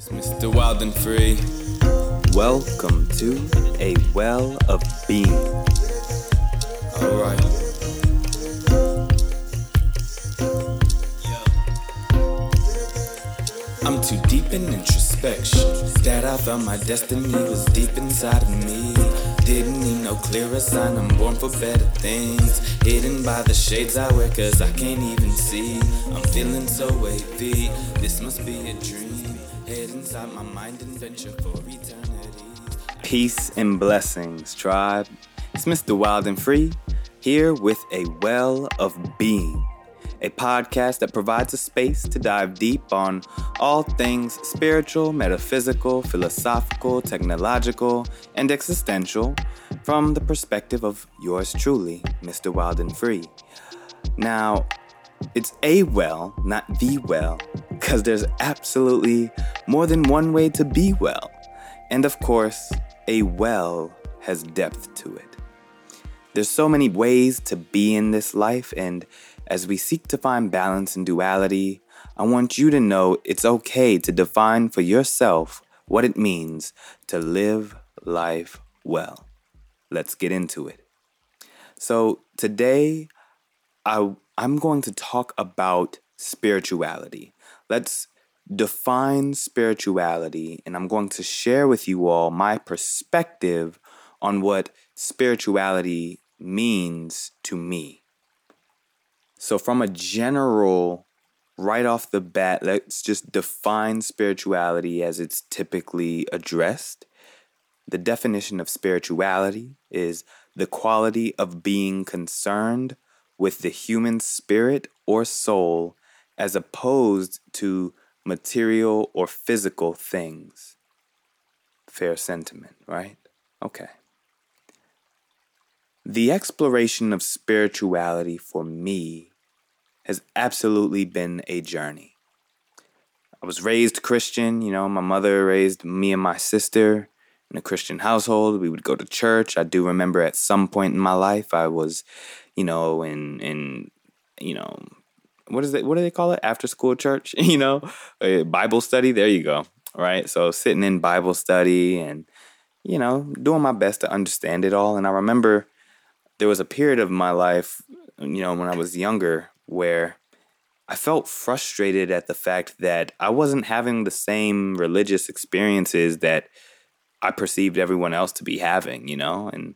It's Mr. Wild and Free. Welcome to A Well of Being. Alright. I'm too deep in introspection. That I thought my destiny was deep inside of me. Didn't need no clearer sign, I'm born for better things. Hidden by the shades I wear, cause I can't even see. I'm feeling so wavy, this must be a dream. Peace and blessings, tribe. It's Mr. Wild and Free, here with A Well of Being, a podcast that provides a space to dive deep on all things spiritual, metaphysical, philosophical, technological, and existential from the perspective of yours truly, Mr. Wild and Free. Now, it's a well, not the well, because there's absolutely more than one way to be well. And of course, a well has depth to it. There's so many ways to be in this life, and as we seek to find balance and duality, I want you to know it's okay to define for yourself what it means to live life well. Let's get into it. So, today, I, I'm going to talk about spirituality. Let's define spirituality, and I'm going to share with you all my perspective on what spirituality means to me. So, from a general, right off the bat, let's just define spirituality as it's typically addressed. The definition of spirituality is the quality of being concerned with the human spirit or soul as opposed to material or physical things. Fair sentiment, right? Okay. The exploration of spirituality for me has absolutely been a journey. I was raised Christian, you know, my mother raised me and my sister in a Christian household. We would go to church. I do remember at some point in my life I was, you know, and and you know, what is it? What do they call it? After school church, you know, Bible study. There you go. Right. So sitting in Bible study and you know doing my best to understand it all. And I remember there was a period of my life, you know, when I was younger, where I felt frustrated at the fact that I wasn't having the same religious experiences that I perceived everyone else to be having, you know, and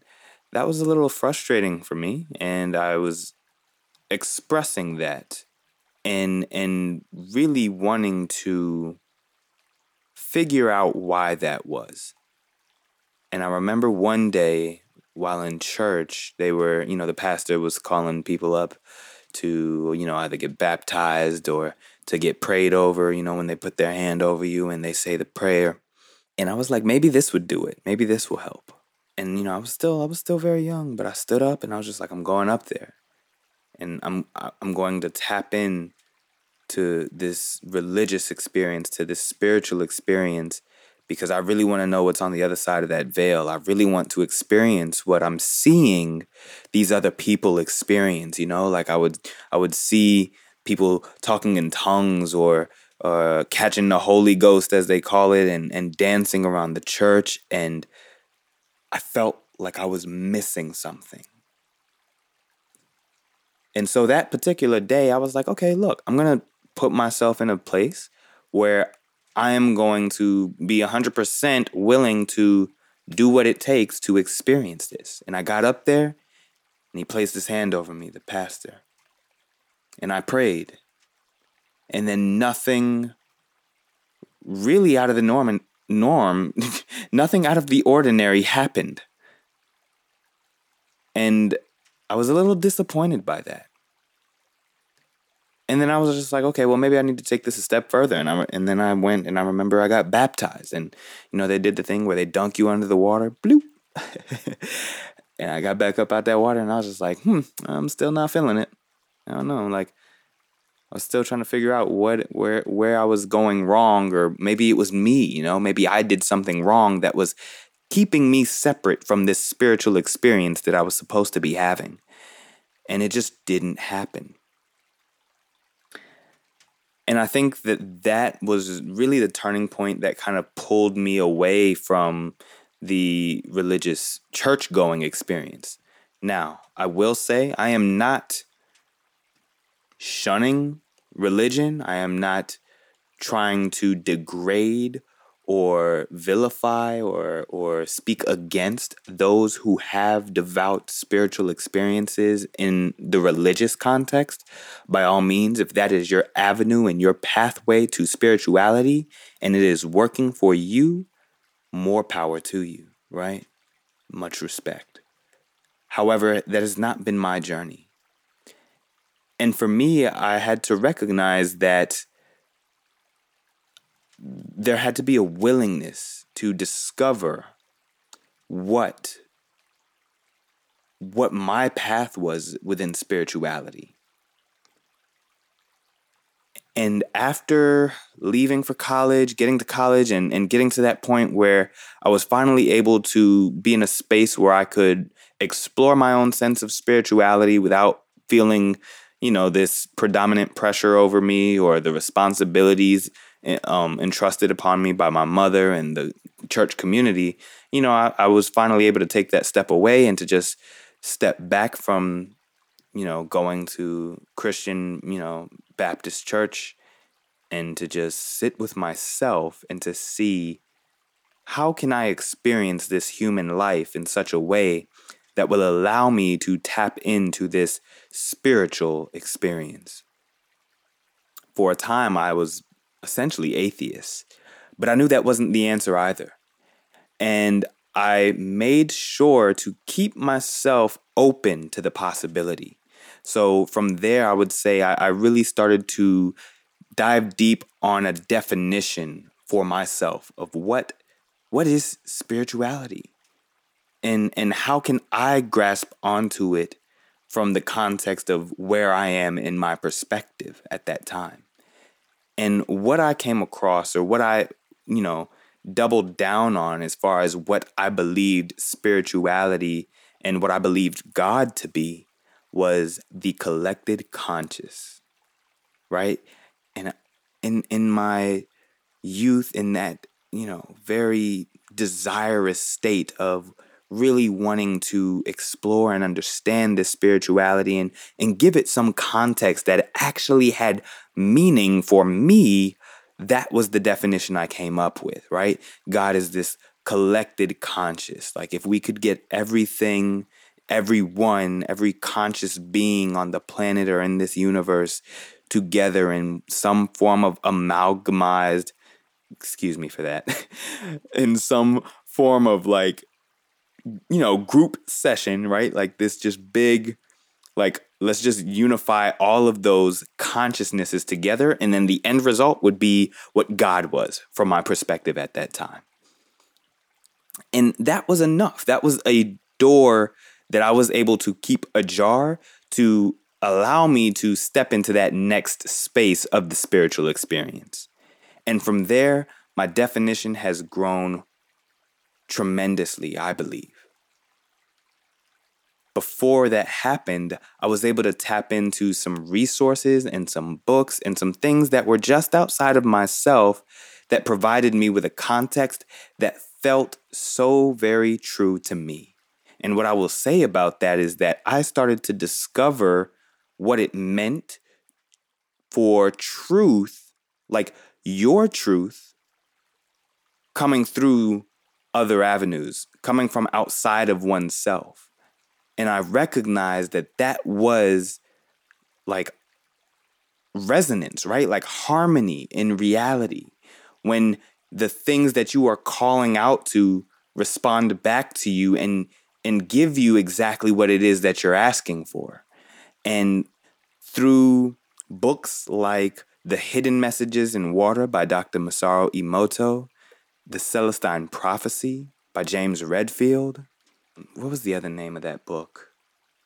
that was a little frustrating for me. And I was expressing that and and really wanting to figure out why that was. And I remember one day while in church, they were, you know, the pastor was calling people up to, you know, either get baptized or to get prayed over, you know, when they put their hand over you and they say the prayer. And I was like, maybe this would do it. Maybe this will help. And you know, I was still I was still very young, but I stood up and I was just like, I'm going up there. And I'm I'm going to tap in to this religious experience, to this spiritual experience because I really want to know what's on the other side of that veil. I really want to experience what I'm seeing these other people experience, you know? Like I would I would see people talking in tongues or uh, catching the Holy Ghost as they call it and and dancing around the church and I felt like I was missing something. And so that particular day I was like, okay, look, I'm going to put myself in a place where I am going to be 100% willing to do what it takes to experience this. And I got up there and he placed his hand over me, the pastor. And I prayed. And then nothing really out of the norm norm, nothing out of the ordinary happened. And I was a little disappointed by that. And then I was just like, okay, well, maybe I need to take this a step further. And I and then I went and I remember I got baptized, and you know they did the thing where they dunk you under the water, bloop. and I got back up out that water, and I was just like, hmm, I'm still not feeling it. I don't know, like I was still trying to figure out what where where I was going wrong, or maybe it was me. You know, maybe I did something wrong that was keeping me separate from this spiritual experience that I was supposed to be having, and it just didn't happen. And I think that that was really the turning point that kind of pulled me away from the religious church going experience. Now, I will say I am not shunning religion. I am not trying to degrade or vilify or or speak against those who have devout spiritual experiences in the religious context. By all means if that is your avenue and your pathway to spirituality and it is working for you more power to you right? Much respect. However that has not been my journey and for me i had to recognize that there had to be a willingness to discover what what my path was within spirituality. And after leaving for college, getting to college and, and getting to that point where I was finally able to be in a space where I could explore my own sense of spirituality without feeling, you know, this predominant pressure over me or the responsibilities um, entrusted upon me by my mother and the church community, you know, I, I was finally able to take that step away and to just step back from, you know, going to Christian, you know, Baptist church and to just sit with myself and to see how can I experience this human life in such a way that will allow me to tap into this spiritual experience. For a time, I was essentially atheist, But I knew that wasn't the answer either. And I made sure to keep myself open to the possibility. So from there, I would say I, I really started to dive deep on a definition for myself of what what is spirituality and and how can I grasp onto it from the context of where I am in my perspective at that time. And what I came across, or what I, you know, doubled down on as far as what I believed spirituality and what I believed God to be, was the collected conscious, right? And in in my youth, in that you know very desirous state of really wanting to explore and understand this spirituality and and give it some context that actually had meaning for me that was the definition I came up with right? God is this collected conscious. Like if we could get everything everyone every conscious being on the planet or in this universe together in some form of amalgamized excuse me for that in some form of like you know, group session, right? Like this just big, like, let's just unify all of those consciousnesses together. And then the end result would be what God was from my perspective at that time. And that was enough. That was a door that I was able to keep ajar to allow me to step into that next space of the spiritual experience. And from there, my definition has grown tremendously, I believe before that happened, I was able to tap into some resources and some books and some things that were just outside of myself that provided me with a context that felt so very true to me. And what I will say about that is that I started to discover what it meant for truth, like your truth, coming through other avenues, coming from outside of oneself. And I recognized that that was like resonance, right? Like harmony in reality. When the things that you are calling out to respond back to you and and give you exactly what it is that you're asking for. And through books like The Hidden Messages in Water by Dr. Masaru Emoto, The Celestine Prophecy by James Redfield, what was the other name of that book?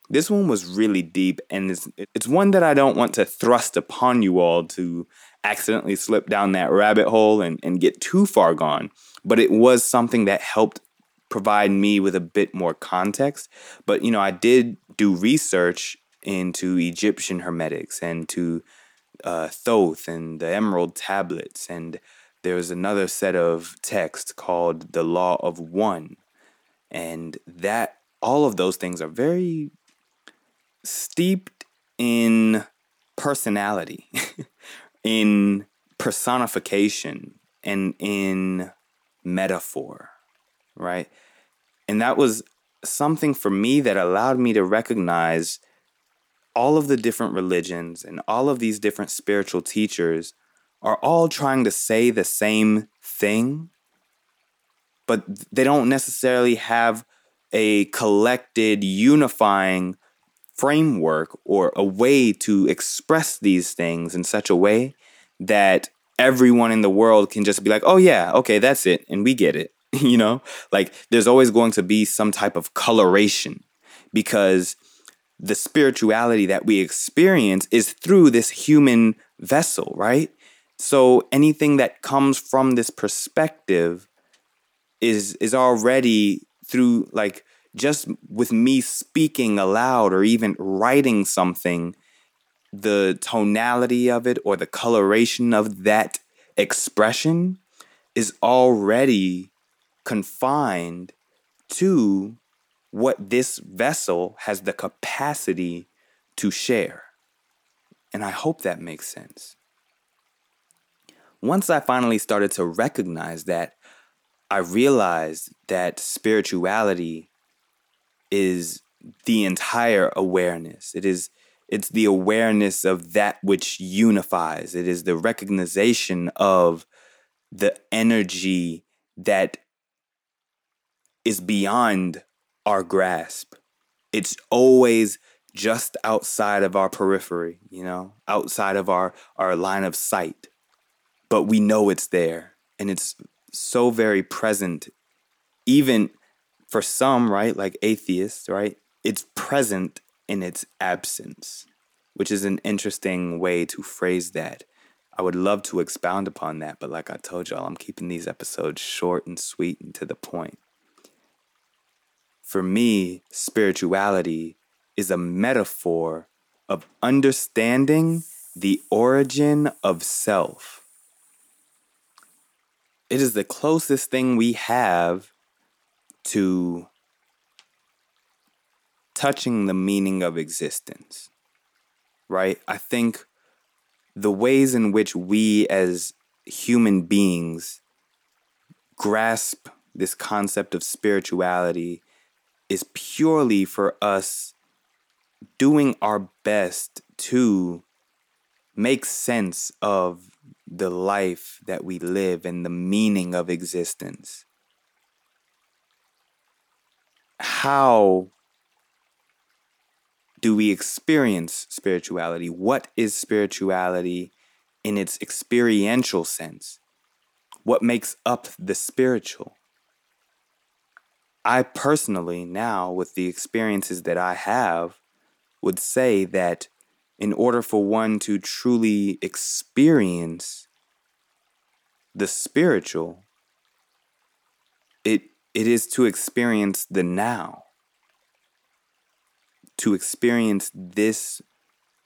This one was really deep, and it's, it's one that I don't want to thrust upon you all to accidentally slip down that rabbit hole and, and get too far gone. But it was something that helped provide me with a bit more context. But, you know, I did do research into Egyptian hermetics and to uh, Thoth and the Emerald Tablets, and there's another set of texts called the Law of One, and that all of those things are very steeped in personality, in personification, and in metaphor, right? And that was something for me that allowed me to recognize all of the different religions and all of these different spiritual teachers are all trying to say the same thing, but they don't necessarily have a collected, unifying framework or a way to express these things in such a way that everyone in the world can just be like, oh, yeah, okay, that's it. And we get it. you know, like there's always going to be some type of coloration because the spirituality that we experience is through this human vessel, right? So anything that comes from this perspective is is already through like just with me speaking aloud or even writing something the tonality of it or the coloration of that expression is already confined to what this vessel has the capacity to share. And I hope that makes sense. Once I finally started to recognize that, I realized that spirituality is the entire awareness. It is it's the awareness of that which unifies. It is the recognition of the energy that is beyond our grasp. It's always just outside of our periphery, you know, outside of our, our line of sight. But we know it's there and it's so very present, even for some, right, like atheists, right? It's present in its absence, which is an interesting way to phrase that. I would love to expound upon that, but like I told y'all, I'm keeping these episodes short and sweet and to the point. For me, spirituality is a metaphor of understanding the origin of self. It is the closest thing we have to touching the meaning of existence, right? I think the ways in which we as human beings grasp this concept of spirituality is purely for us doing our best to make sense of the life that we live and the meaning of existence. How do we experience spirituality? What is spirituality in its experiential sense? What makes up the spiritual? I personally, now with the experiences that I have, would say that in order for one to truly experience the spiritual, it, it is to experience the now, to experience this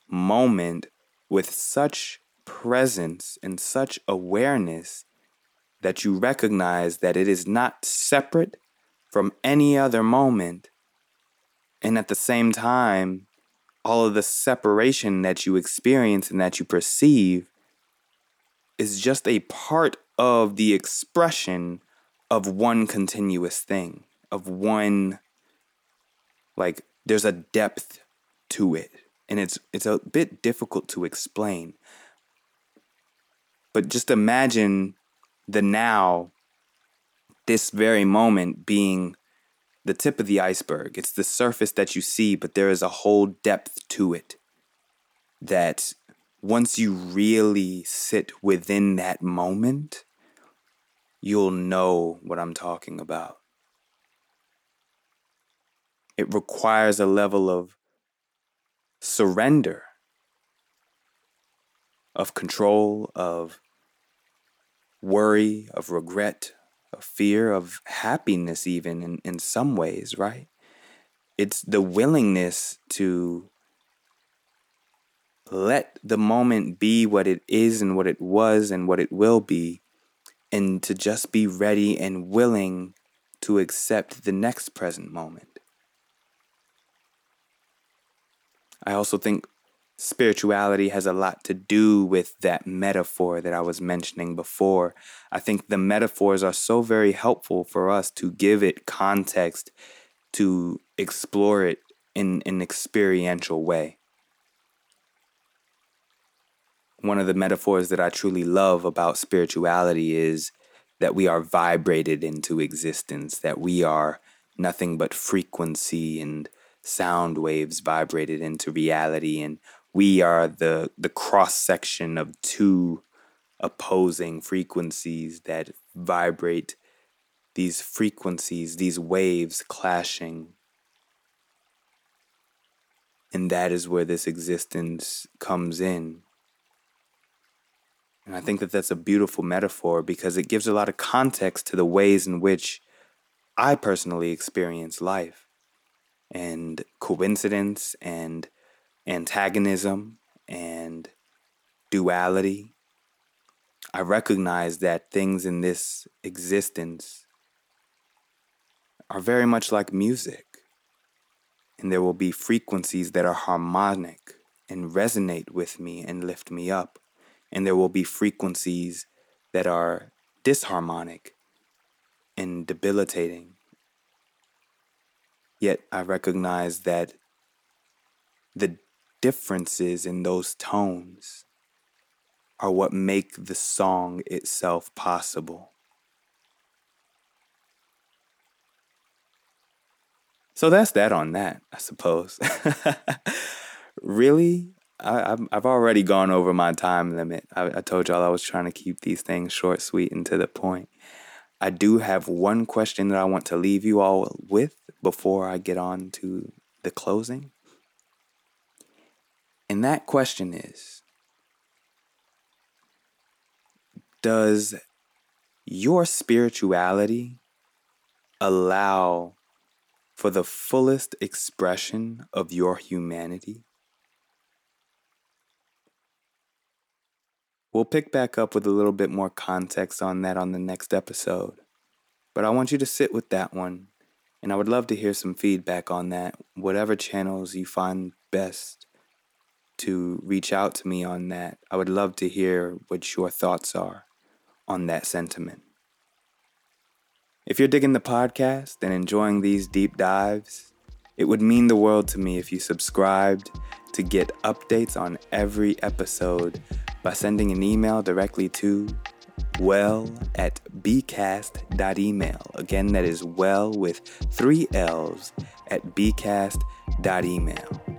moment with such presence and such awareness that you recognize that it is not separate from any other moment. And at the same time, all of the separation that you experience and that you perceive is just a part of the expression of one continuous thing, of one, like, there's a depth to it. And it's, it's a bit difficult to explain. But just imagine the now this very moment being the tip of the iceberg. It's the surface that you see, but there is a whole depth to it that once you really sit within that moment, you'll know what I'm talking about. It requires a level of surrender, of control, of worry, of regret, a fear of happiness, even in, in some ways, right? It's the willingness to let the moment be what it is and what it was and what it will be, and to just be ready and willing to accept the next present moment. I also think spirituality has a lot to do with that metaphor that I was mentioning before. I think the metaphors are so very helpful for us to give it context, to explore it in an experiential way. One of the metaphors that I truly love about spirituality is that we are vibrated into existence, that we are nothing but frequency and sound waves vibrated into reality and we are the the cross section of two opposing frequencies that vibrate these frequencies these waves clashing. And that is where this existence comes in. And i think that that's a beautiful metaphor because it gives a lot of context to the ways in which i personally experience life and coincidence and antagonism and duality. I recognize that things in this existence are very much like music, and there will be frequencies that are harmonic and resonate with me and lift me up, and there will be frequencies that are disharmonic and debilitating. Yet I recognize that the differences in those tones are what make the song itself possible. So that's that on that, I suppose. really? I, have already gone over my time limit. I, I told y'all I was trying to keep these things short, sweet, and to the point. I do have one question that I want to leave you all with before I get on to the closing. And that question is Does your spirituality allow for the fullest expression of your humanity? We'll pick back up with a little bit more context on that on the next episode. But I want you to sit with that one, and I would love to hear some feedback on that, whatever channels you find best to reach out to me on that. I would love to hear what your thoughts are on that sentiment. If you're digging the podcast and enjoying these deep dives, it would mean the world to me if you subscribed to get updates on every episode by sending an email directly to well at bcast.email. Again, that is well with three L's at bcast.email.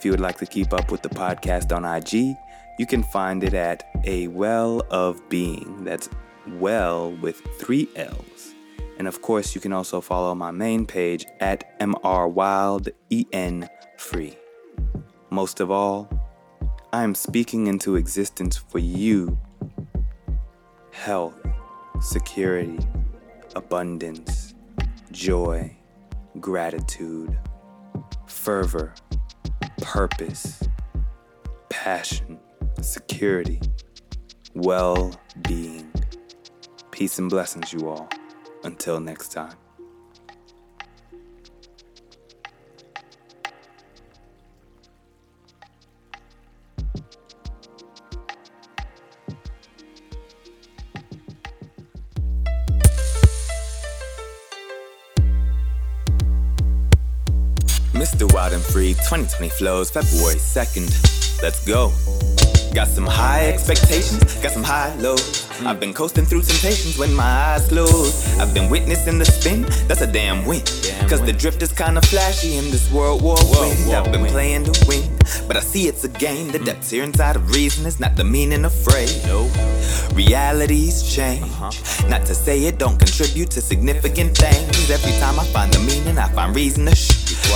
If you would like to keep up with the podcast on IG, you can find it at A Well of Being. That's well with three L's. And of course, you can also follow my main page at MR Wild EN Free. Most of all, I am speaking into existence for you health, security, abundance, joy, gratitude, fervor purpose, passion, security, well being. Peace and blessings, you all. Until next time. Mr. Wild and Free 2020 flows February 2nd. Let's go. Got some high expectations, got some high lows. I've been coasting through temptations when my eyes close. I've been witnessing the spin, that's a damn win. Cause the drift is kinda flashy in this world war wind. I've been playing to win, but I see it's a game. The depths here inside of reason is not the meaning of phrase. Realities change. Uh-huh. Not to say it don't contribute to significant things. Every time I find the meaning, I find reason to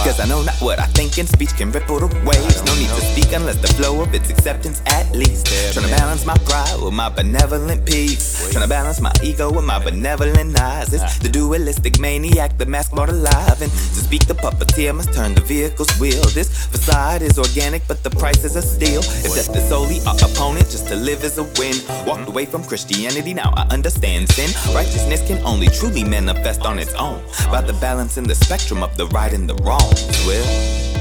Cause I know not what I think and speech can ripple the waves. No need to speak unless the flow of its acceptance at least. Trying to balance my pride with my benevolent peace. Trying to balance my ego with my benevolent eyes. It's the dualistic maniac, the mask brought alive. And to speak the puppeteer must turn the vehicle's wheel. This facade is organic, but the price is a steal. If death is solely our opponent, just to live is a win. Walked away from Christianity, now I understand sin. Righteousness can only truly manifest on its own. By the balance in the spectrum of the right and the wrong. Well,